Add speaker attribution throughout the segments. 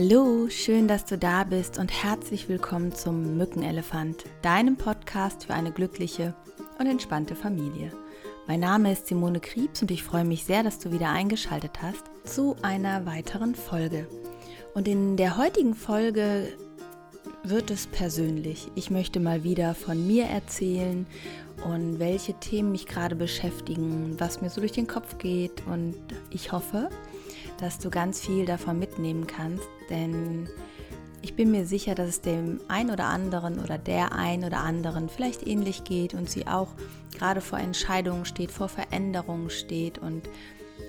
Speaker 1: Hallo, schön, dass du da bist und herzlich willkommen zum Mückenelefant, deinem Podcast für eine glückliche und entspannte Familie. Mein Name ist Simone Kriebs und ich freue mich sehr, dass du wieder eingeschaltet hast zu einer weiteren Folge. Und in der heutigen Folge wird es persönlich. Ich möchte mal wieder von mir erzählen und welche Themen mich gerade beschäftigen, was mir so durch den Kopf geht und ich hoffe, dass du ganz viel davon mitnehmen kannst, denn ich bin mir sicher, dass es dem ein oder anderen oder der ein oder anderen vielleicht ähnlich geht und sie auch gerade vor Entscheidungen steht, vor Veränderungen steht und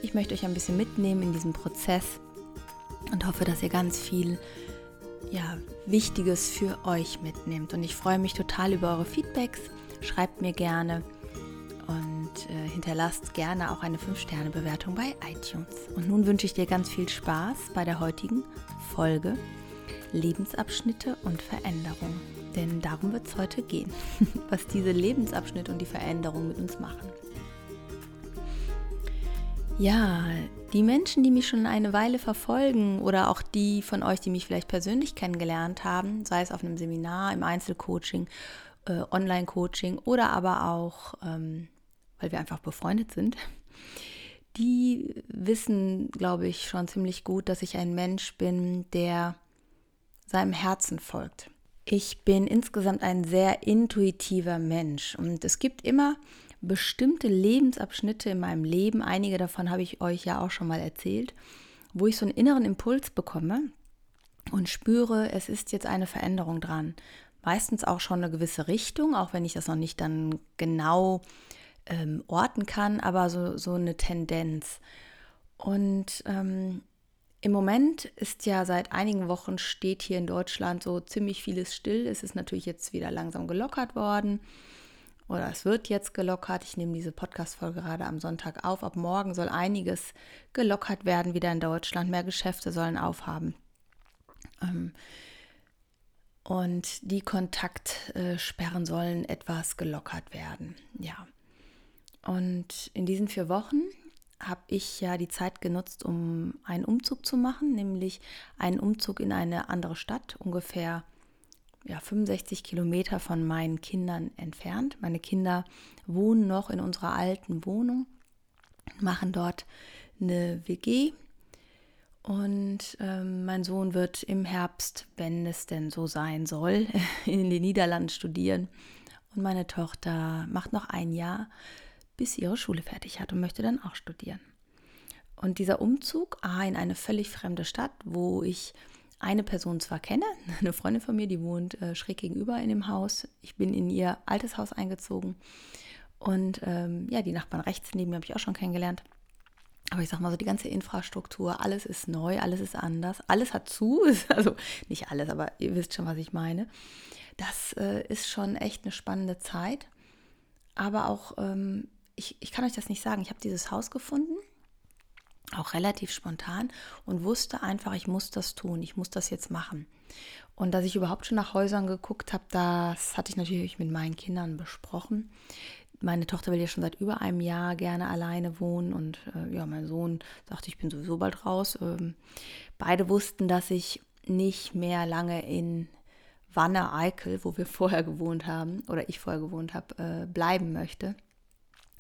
Speaker 1: ich möchte euch ein bisschen mitnehmen in diesem Prozess und hoffe, dass ihr ganz viel ja, Wichtiges für euch mitnehmt. Und ich freue mich total über eure Feedbacks. Schreibt mir gerne und äh, hinterlasst gerne auch eine 5-Sterne-Bewertung bei iTunes. Und nun wünsche ich dir ganz viel Spaß bei der heutigen Folge Lebensabschnitte und Veränderung. Denn darum wird es heute gehen, was diese Lebensabschnitte und die Veränderung mit uns machen. Ja, die Menschen, die mich schon eine Weile verfolgen oder auch die von euch, die mich vielleicht persönlich kennengelernt haben, sei es auf einem Seminar, im Einzelcoaching, äh, Online-Coaching oder aber auch, ähm, weil wir einfach befreundet sind, die wissen, glaube ich, schon ziemlich gut, dass ich ein Mensch bin, der seinem Herzen folgt. Ich bin insgesamt ein sehr intuitiver Mensch und es gibt immer bestimmte Lebensabschnitte in meinem Leben, einige davon habe ich euch ja auch schon mal erzählt, wo ich so einen inneren Impuls bekomme und spüre, es ist jetzt eine Veränderung dran. Meistens auch schon eine gewisse Richtung, auch wenn ich das noch nicht dann genau ähm, orten kann, aber so, so eine Tendenz. Und ähm, im Moment ist ja seit einigen Wochen steht hier in Deutschland so ziemlich vieles still. Es ist natürlich jetzt wieder langsam gelockert worden oder es wird jetzt gelockert. Ich nehme diese Podcast-Folge gerade am Sonntag auf. Ab morgen soll einiges gelockert werden wieder in Deutschland. Mehr Geschäfte sollen aufhaben. Ähm, und die Kontaktsperren sollen etwas gelockert werden. Ja. Und in diesen vier Wochen habe ich ja die Zeit genutzt, um einen Umzug zu machen, nämlich einen Umzug in eine andere Stadt, ungefähr ja, 65 Kilometer von meinen Kindern entfernt. Meine Kinder wohnen noch in unserer alten Wohnung, machen dort eine WG. Und ähm, mein Sohn wird im Herbst, wenn es denn so sein soll, in den Niederlanden studieren. Und meine Tochter macht noch ein Jahr, bis sie ihre Schule fertig hat und möchte dann auch studieren. Und dieser Umzug ah, in eine völlig fremde Stadt, wo ich eine Person zwar kenne, eine Freundin von mir, die wohnt äh, schräg gegenüber in dem Haus. Ich bin in ihr altes Haus eingezogen. Und ähm, ja, die Nachbarn rechts neben mir habe ich auch schon kennengelernt. Aber ich sag mal so, die ganze Infrastruktur, alles ist neu, alles ist anders, alles hat zu. Also nicht alles, aber ihr wisst schon, was ich meine. Das äh, ist schon echt eine spannende Zeit. Aber auch, ähm, ich, ich kann euch das nicht sagen. Ich habe dieses Haus gefunden auch relativ spontan und wusste einfach, ich muss das tun, ich muss das jetzt machen. Und dass ich überhaupt schon nach Häusern geguckt habe, das hatte ich natürlich mit meinen Kindern besprochen. Meine Tochter will ja schon seit über einem Jahr gerne alleine wohnen und äh, ja, mein Sohn sagte, ich bin sowieso bald raus. Ähm, beide wussten, dass ich nicht mehr lange in Wanne-Eickel, wo wir vorher gewohnt haben oder ich vorher gewohnt habe, äh, bleiben möchte.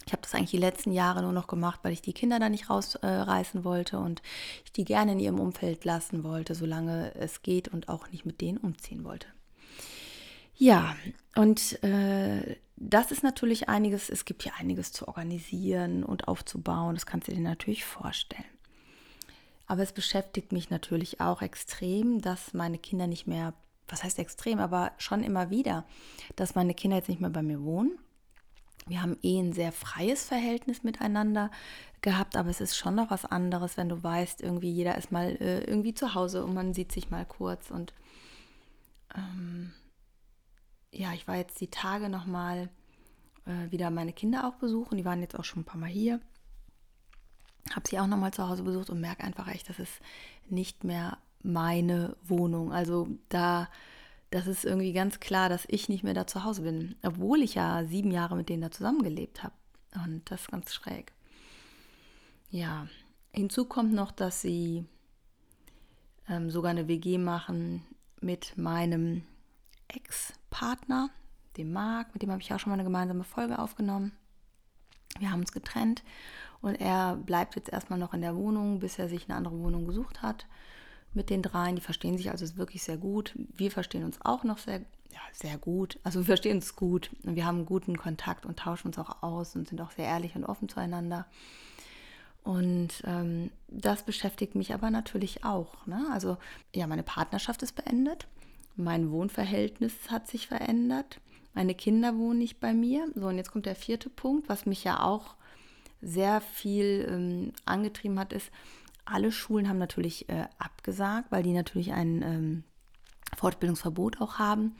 Speaker 1: Ich habe das eigentlich die letzten Jahre nur noch gemacht, weil ich die Kinder da nicht rausreißen äh, wollte und ich die gerne in ihrem Umfeld lassen wollte, solange es geht und auch nicht mit denen umziehen wollte. Ja, und äh, das ist natürlich einiges, es gibt hier einiges zu organisieren und aufzubauen, das kannst du dir natürlich vorstellen. Aber es beschäftigt mich natürlich auch extrem, dass meine Kinder nicht mehr, was heißt extrem, aber schon immer wieder, dass meine Kinder jetzt nicht mehr bei mir wohnen wir haben eh ein sehr freies Verhältnis miteinander gehabt, aber es ist schon noch was anderes, wenn du weißt, irgendwie jeder ist mal äh, irgendwie zu Hause und man sieht sich mal kurz. Und ähm, ja, ich war jetzt die Tage nochmal äh, wieder meine Kinder auch besuchen. Die waren jetzt auch schon ein paar Mal hier. Habe sie auch nochmal zu Hause besucht und merke einfach echt, das ist nicht mehr meine Wohnung. Also da das ist irgendwie ganz klar, dass ich nicht mehr da zu Hause bin, obwohl ich ja sieben Jahre mit denen da zusammengelebt habe. Und das ist ganz schräg. Ja, hinzu kommt noch, dass sie ähm, sogar eine WG machen mit meinem Ex-Partner, dem Marc, mit dem habe ich auch schon mal eine gemeinsame Folge aufgenommen. Wir haben uns getrennt und er bleibt jetzt erstmal noch in der Wohnung, bis er sich eine andere Wohnung gesucht hat mit den dreien. Die verstehen sich also wirklich sehr gut. Wir verstehen uns auch noch sehr, ja, sehr gut. Also wir verstehen uns gut und wir haben guten Kontakt und tauschen uns auch aus und sind auch sehr ehrlich und offen zueinander. Und ähm, das beschäftigt mich aber natürlich auch. Ne? Also ja, meine Partnerschaft ist beendet, mein Wohnverhältnis hat sich verändert, meine Kinder wohnen nicht bei mir. So, und jetzt kommt der vierte Punkt, was mich ja auch sehr viel ähm, angetrieben hat, ist, alle Schulen haben natürlich äh, abgesagt, weil die natürlich ein ähm, Fortbildungsverbot auch haben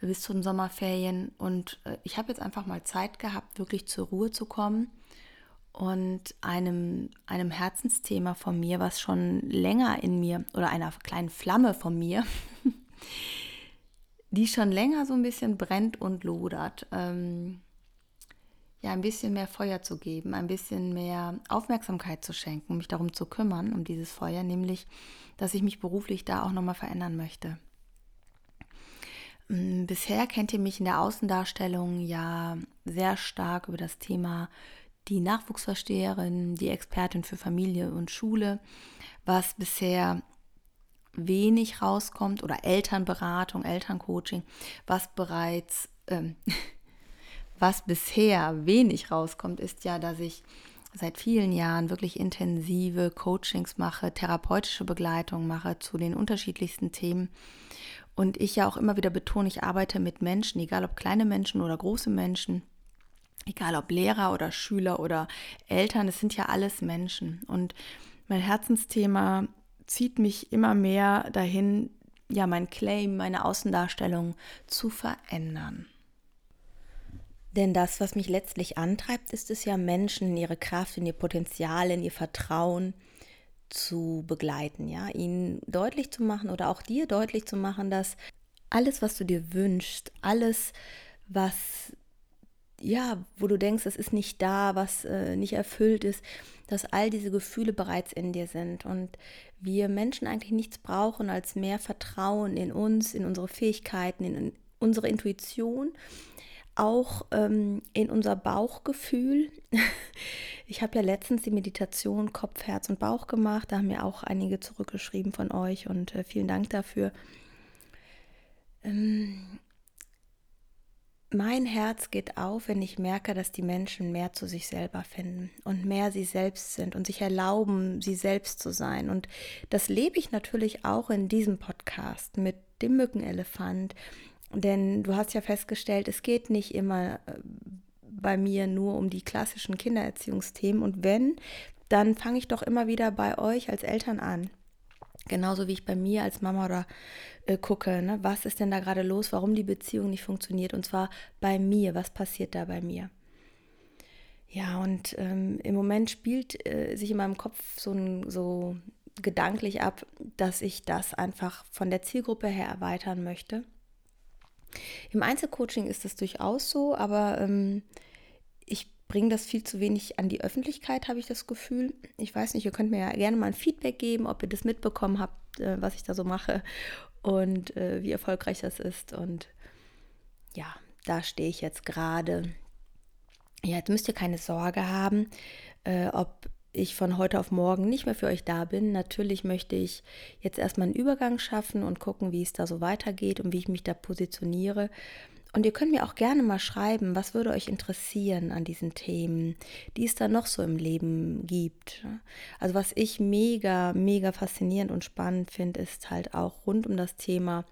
Speaker 1: bis zu den Sommerferien. Und äh, ich habe jetzt einfach mal Zeit gehabt, wirklich zur Ruhe zu kommen und einem, einem Herzensthema von mir, was schon länger in mir oder einer kleinen Flamme von mir, die schon länger so ein bisschen brennt und lodert. Ähm, ja, ein bisschen mehr Feuer zu geben, ein bisschen mehr Aufmerksamkeit zu schenken, mich darum zu kümmern, um dieses Feuer, nämlich, dass ich mich beruflich da auch nochmal verändern möchte. Mm, bisher kennt ihr mich in der Außendarstellung ja sehr stark über das Thema die Nachwuchsversteherin, die Expertin für Familie und Schule, was bisher wenig rauskommt oder Elternberatung, Elterncoaching, was bereits ähm, was bisher wenig rauskommt, ist ja, dass ich seit vielen Jahren wirklich intensive Coachings mache, therapeutische Begleitung mache zu den unterschiedlichsten Themen. Und ich ja auch immer wieder betone, ich arbeite mit Menschen, egal ob kleine Menschen oder große Menschen, egal ob Lehrer oder Schüler oder Eltern, es sind ja alles Menschen. Und mein Herzensthema zieht mich immer mehr dahin, ja, mein Claim, meine Außendarstellung zu verändern. Denn das, was mich letztlich antreibt, ist es ja, Menschen in ihre Kraft, in ihr Potenzial, in ihr Vertrauen zu begleiten, ja, ihnen deutlich zu machen oder auch dir deutlich zu machen, dass alles, was du dir wünschst, alles, was ja, wo du denkst, es ist nicht da, was äh, nicht erfüllt ist, dass all diese Gefühle bereits in dir sind. Und wir Menschen eigentlich nichts brauchen als mehr Vertrauen in uns, in unsere Fähigkeiten, in unsere Intuition auch ähm, in unser Bauchgefühl. Ich habe ja letztens die Meditation Kopf, Herz und Bauch gemacht. Da haben mir auch einige zurückgeschrieben von euch und äh, vielen Dank dafür. Ähm, mein Herz geht auf, wenn ich merke, dass die Menschen mehr zu sich selber finden und mehr sie selbst sind und sich erlauben, sie selbst zu sein. Und das lebe ich natürlich auch in diesem Podcast mit dem Mückenelefant, denn du hast ja festgestellt, es geht nicht immer äh, bei mir nur um die klassischen Kindererziehungsthemen. Und wenn, dann fange ich doch immer wieder bei euch als Eltern an. Genauso wie ich bei mir als Mama oder äh, gucke, ne, was ist denn da gerade los, warum die Beziehung nicht funktioniert. Und zwar bei mir, was passiert da bei mir. Ja, und ähm, im Moment spielt äh, sich in meinem Kopf so, so gedanklich ab, dass ich das einfach von der Zielgruppe her erweitern möchte im Einzelcoaching ist das durchaus so, aber ähm, ich bringe das viel zu wenig an die Öffentlichkeit, habe ich das Gefühl. Ich weiß nicht, ihr könnt mir ja gerne mal ein Feedback geben, ob ihr das mitbekommen habt, äh, was ich da so mache und äh, wie erfolgreich das ist. Und ja, da stehe ich jetzt gerade. Ja, jetzt müsst ihr keine Sorge haben, äh, ob ich von heute auf morgen nicht mehr für euch da bin. Natürlich möchte ich jetzt erstmal einen Übergang schaffen und gucken, wie es da so weitergeht und wie ich mich da positioniere. Und ihr könnt mir auch gerne mal schreiben, was würde euch interessieren an diesen Themen, die es da noch so im Leben gibt. Also was ich mega, mega faszinierend und spannend finde, ist halt auch rund um das Thema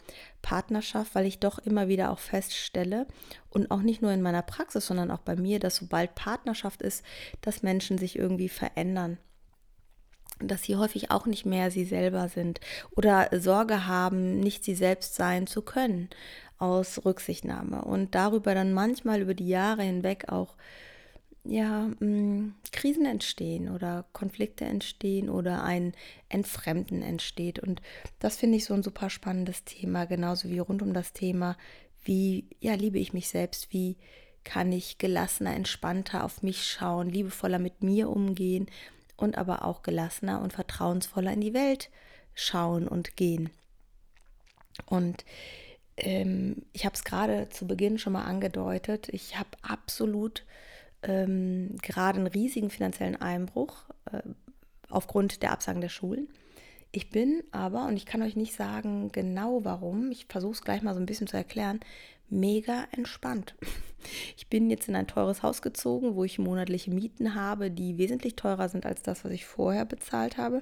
Speaker 1: Partnerschaft, weil ich doch immer wieder auch feststelle und auch nicht nur in meiner Praxis, sondern auch bei mir, dass sobald Partnerschaft ist, dass Menschen sich irgendwie verändern dass sie häufig auch nicht mehr sie selber sind oder Sorge haben, nicht sie selbst sein zu können aus Rücksichtnahme und darüber dann manchmal über die Jahre hinweg auch ja, mh, mm, Krisen entstehen oder Konflikte entstehen oder ein Entfremden entsteht. Und das finde ich so ein super spannendes Thema, genauso wie rund um das Thema, wie ja, liebe ich mich selbst, wie kann ich gelassener, entspannter auf mich schauen, liebevoller mit mir umgehen und aber auch gelassener und vertrauensvoller in die Welt schauen und gehen. Und ähm, ich habe es gerade zu Beginn schon mal angedeutet, ich habe absolut ähm, gerade einen riesigen finanziellen Einbruch äh, aufgrund der Absagen der Schulen. Ich bin aber, und ich kann euch nicht sagen genau warum, ich versuche es gleich mal so ein bisschen zu erklären, mega entspannt. Ich bin jetzt in ein teures Haus gezogen, wo ich monatliche Mieten habe, die wesentlich teurer sind als das, was ich vorher bezahlt habe.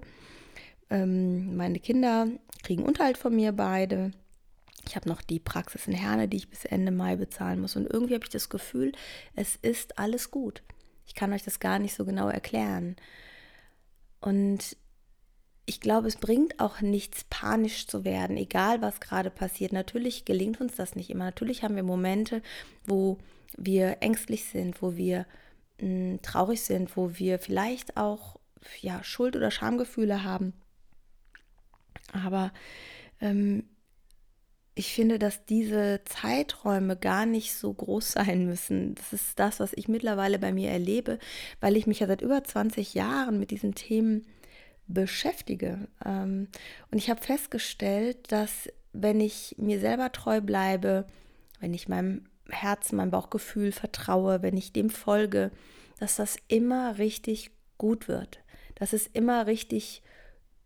Speaker 1: Ähm, meine Kinder kriegen Unterhalt von mir beide. Ich habe noch die Praxis in Herne, die ich bis Ende Mai bezahlen muss. Und irgendwie habe ich das Gefühl, es ist alles gut. Ich kann euch das gar nicht so genau erklären. Und ich glaube, es bringt auch nichts, panisch zu werden, egal was gerade passiert. Natürlich gelingt uns das nicht immer. Natürlich haben wir Momente, wo wir ängstlich sind, wo wir mh, hm, traurig sind, wo wir vielleicht auch ja, Schuld- oder Schamgefühle haben. Aber ähm, ich finde, dass diese Zeiträume gar nicht so groß sein müssen. Das ist das, was ich mittlerweile bei mir erlebe, weil ich mich ja seit über 20 Jahren mit diesen Themen beschäftige. Ähm, und ich habe festgestellt, dass wenn ich mir selber treu bleibe, wenn ich meinem Herzen, meinem Bauchgefühl vertraue, wenn ich dem folge, dass das immer richtig gut wird. Dass es immer richtig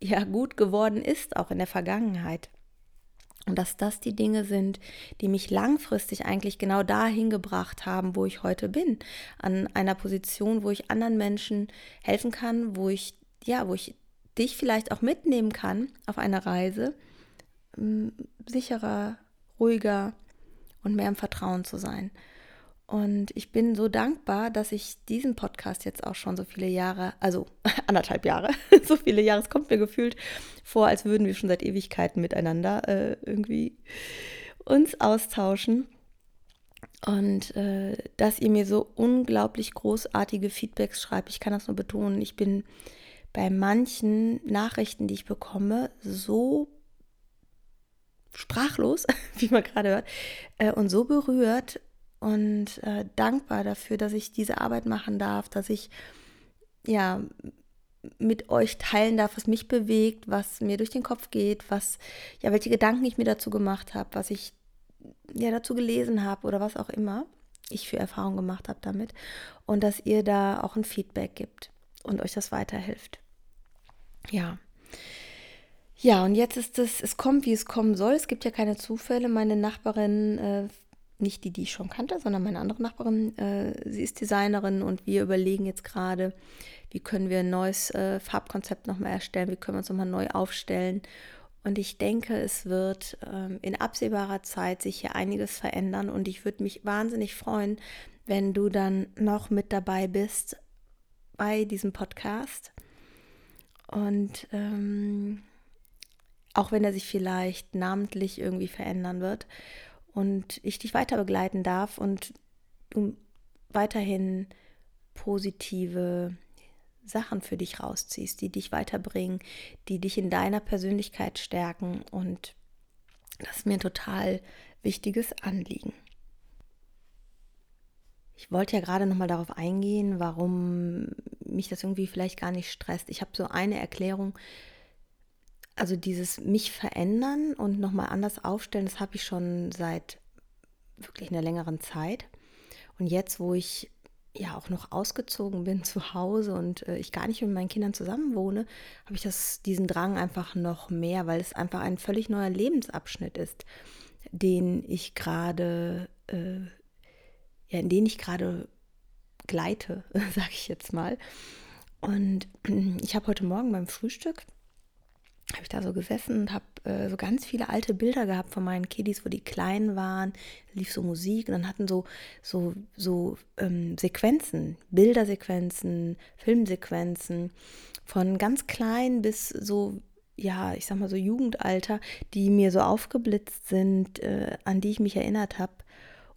Speaker 1: ja gut geworden ist, auch in der Vergangenheit. Und dass das die Dinge sind, die mich langfristig eigentlich genau dahin gebracht haben, wo ich heute bin. An einer Position, wo ich anderen Menschen helfen kann, wo ich, ja, wo ich dich vielleicht auch mitnehmen kann auf eine Reise, sicherer, ruhiger und mehr im Vertrauen zu sein. Und ich bin so dankbar, dass ich diesen Podcast jetzt auch schon so viele Jahre, also anderthalb Jahre, so viele Jahre, es kommt mir gefühlt vor, als würden wir schon seit Ewigkeiten miteinander äh, irgendwie uns austauschen. Und äh, dass ihr mir so unglaublich großartige Feedbacks schreibt, ich kann das nur betonen, ich bin bei manchen Nachrichten, die ich bekomme, so sprachlos, wie man gerade hört, äh, und so berührt und äh, dankbar dafür, dass ich diese Arbeit machen darf, dass ich ja mit euch teilen darf, was mich bewegt, was mir durch den Kopf geht, was ja welche Gedanken ich mir dazu gemacht habe, was ich ja dazu gelesen habe oder was auch immer ich für Erfahrungen gemacht habe damit und dass ihr da auch ein Feedback gibt und euch das weiterhilft. Ja. Ja, und jetzt ist es, es kommt, wie es kommen soll. Es gibt ja keine Zufälle. Meine Nachbarin, äh, nicht die, die ich schon kannte, sondern meine andere Nachbarin, äh, sie ist Designerin und wir überlegen jetzt gerade, wie können wir ein neues äh, Farbkonzept nochmal erstellen, wie können wir uns nochmal neu aufstellen. Und ich denke, es wird ähm, in absehbarer Zeit sich hier einiges verändern und ich würde mich wahnsinnig freuen, wenn du dann noch mit dabei bist bei diesem Podcast. Und ähm, auch wenn er sich vielleicht namentlich irgendwie verändern wird und ich dich weiter begleiten darf und du weiterhin positive Sachen für dich rausziehst, die dich weiterbringen, die dich in deiner Persönlichkeit stärken und das ist mir ein total wichtiges Anliegen. Ich wollte ja gerade noch mal darauf eingehen, warum mich das irgendwie vielleicht gar nicht stresst. Ich habe so eine Erklärung, also dieses mich verändern und nochmal anders aufstellen, das habe ich schon seit wirklich einer längeren Zeit. Und jetzt, wo ich ja auch noch ausgezogen bin zu Hause und äh, ich gar nicht mit meinen Kindern zusammen wohne, habe ich das, diesen Drang einfach noch mehr, weil es einfach ein völlig neuer Lebensabschnitt ist, den ich gerade, äh, ja, in den ich gerade gleite, sage ich jetzt mal. Und ich habe heute Morgen beim Frühstück, habe ich da so gesessen und habe äh, so ganz viele alte Bilder gehabt von meinen Kiddies, wo die klein waren. Lief so Musik und dann hatten so, so, so ähm, Sequenzen, Bildersequenzen, Filmsequenzen von ganz klein bis so ja, ich sag mal so Jugendalter, die mir so aufgeblitzt sind, äh, an die ich mich erinnert habe.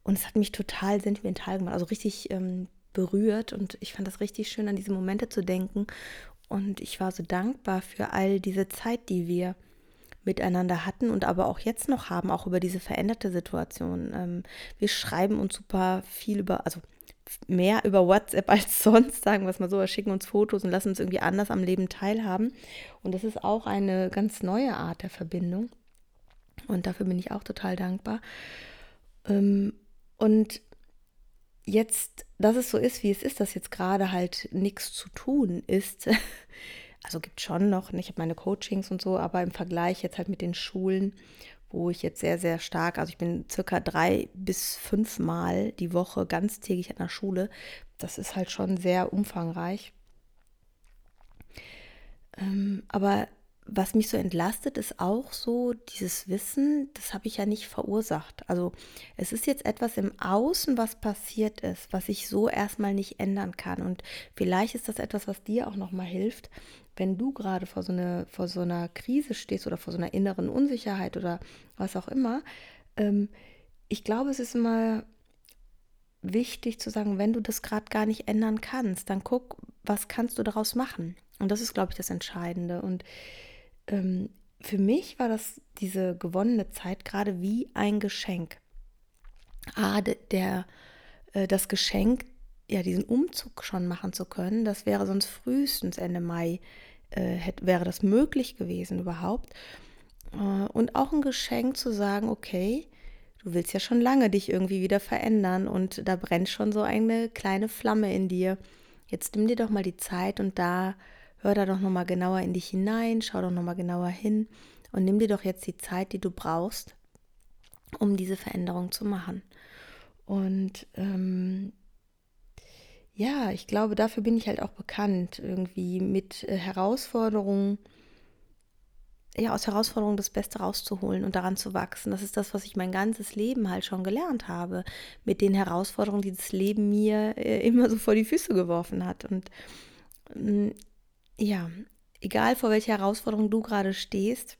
Speaker 1: Und es hat mich total sentimental gemacht, also richtig ähm, berührt und ich fand das richtig schön, an diese Momente zu denken. Und ich war so dankbar für all diese Zeit, die wir miteinander hatten und aber auch jetzt noch haben, auch über diese veränderte Situation. Ähm, wir schreiben uns super viel über, also mehr über WhatsApp als sonst, sagen wir es mal so, wir schicken uns Fotos und lassen uns irgendwie anders am Leben teilhaben. Und das ist auch eine ganz neue Art der Verbindung. Und dafür bin ich auch total dankbar. Ähm, und jetzt, dass es so ist, wie es ist, dass jetzt gerade halt nichts zu tun ist. Also gibt schon noch, ich habe meine Coachings und so, aber im Vergleich jetzt halt mit den Schulen, wo ich jetzt sehr, sehr stark, also ich bin circa drei bis fünf Mal die Woche ganztägig an der Schule. Das ist halt schon sehr umfangreich. Ähm, aber was mich so entlastet, ist auch so dieses Wissen, das habe ich ja nicht verursacht. Also es ist jetzt etwas im Außen, was passiert ist, was ich so erstmal nicht ändern kann. Und vielleicht ist das etwas, was dir auch nochmal hilft, wenn du gerade vor so, eine, vor so einer Krise stehst oder vor so einer inneren Unsicherheit oder was auch immer. Ähm, ich glaube, es ist immer wichtig zu sagen, wenn du das gerade gar nicht ändern kannst, dann guck, was kannst du daraus machen. Und das ist, glaube ich, das Entscheidende. Und ähm, für mich war das diese gewonnene Zeit gerade wie ein Geschenk. Ah, der, äh, das Geschenk, ja, diesen Umzug schon machen zu können, das wäre sonst frühestens Ende Mai, äh, hätte, wäre das möglich gewesen überhaupt. Äh, und auch ein Geschenk zu sagen, okay, du willst ja schon lange dich irgendwie wieder verändern und da brennt schon so eine kleine Flamme in dir. Jetzt nimm dir doch mal die Zeit und da hör da doch nochmal genauer in dich hinein, schau doch nochmal genauer hin und nimm dir doch jetzt die Zeit, die du brauchst, um diese Veränderung zu machen. Und ähm, ja, ich glaube, dafür bin ich halt auch bekannt, irgendwie mit äh, Herausforderungen, ja, aus Herausforderungen das Beste rauszuholen und daran zu wachsen. Das ist das, was ich mein ganzes Leben halt schon gelernt habe, mit den Herausforderungen, die das Leben mir äh, immer so vor die Füße geworfen hat. Und mm, ja, egal vor welcher Herausforderung du gerade stehst,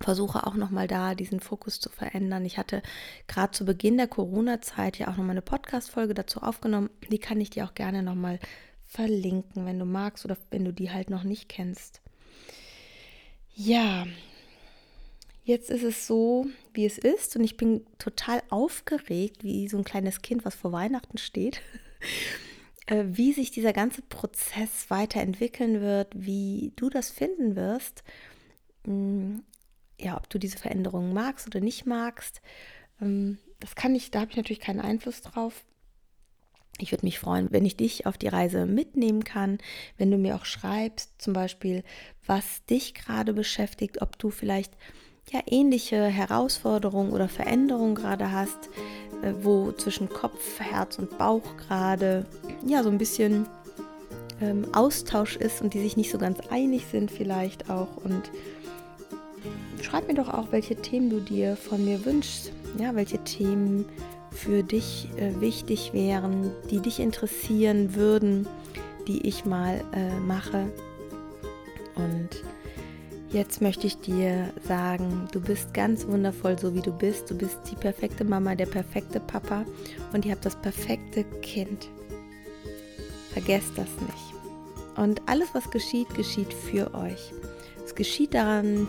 Speaker 1: versuche auch nochmal da diesen Fokus zu verändern. Ich hatte gerade zu Beginn der Corona-Zeit ja auch nochmal eine Podcast-Folge dazu aufgenommen. Die kann ich dir auch gerne nochmal verlinken, wenn du magst oder wenn du die halt noch nicht kennst. Ja, jetzt ist es so, wie es ist und ich bin total aufgeregt, wie so ein kleines Kind, was vor Weihnachten steht. Äh, wie sich dieser ganze Prozess weiterentwickeln wird, wie du das finden wirst, mm, ja, ob du diese Veränderungen magst oder nicht magst, ähm, das kann ich, da habe ich natürlich keinen Einfluss drauf. Ich würde mich freuen, wenn ich dich auf die Reise mitnehmen kann, wenn du mir auch schreibst, zum Beispiel, was dich gerade beschäftigt, ob du vielleicht ja ähnliche Herausforderungen oder Veränderungen gerade hast, äh, wo zwischen Kopf, Herz und Bauch gerade ja so ein bisschen ähm, Austausch ist und die sich nicht so ganz einig sind vielleicht auch. Und schreib mir doch auch, welche Themen du dir von mir wünschst, ja, welche Themen für dich äh, wichtig wären, die dich interessieren würden, die ich mal äh, mache. Und Jetzt möchte ich dir sagen, du bist ganz wundervoll, so wie du bist. Du bist die perfekte Mama, der perfekte Papa und ihr habt das perfekte Kind. Vergesst das nicht. Und alles, was geschieht, geschieht für euch. Es geschieht daran,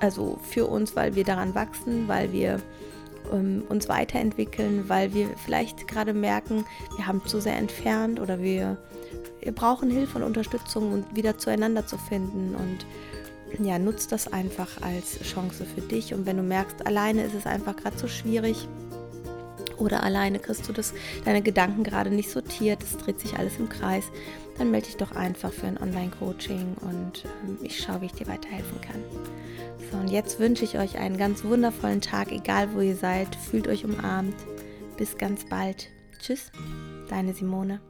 Speaker 1: also für uns, weil wir daran wachsen, weil wir ähm, uns weiterentwickeln, weil wir vielleicht gerade merken, wir haben zu sehr entfernt oder wir, wir brauchen Hilfe und Unterstützung um wieder zueinander zu finden und ja, nutzt das einfach als Chance für dich. Und wenn du merkst, alleine ist es einfach gerade so schwierig oder alleine kriegst du das, deine Gedanken gerade nicht sortiert, es dreht sich alles im Kreis, dann melde dich doch einfach für ein Online-Coaching und ähm, ich schaue, wie ich dir weiterhelfen kann. So, und jetzt wünsche ich euch einen ganz wundervollen Tag, egal wo ihr seid. Fühlt euch umarmt. Bis ganz bald. Tschüss, deine Simone.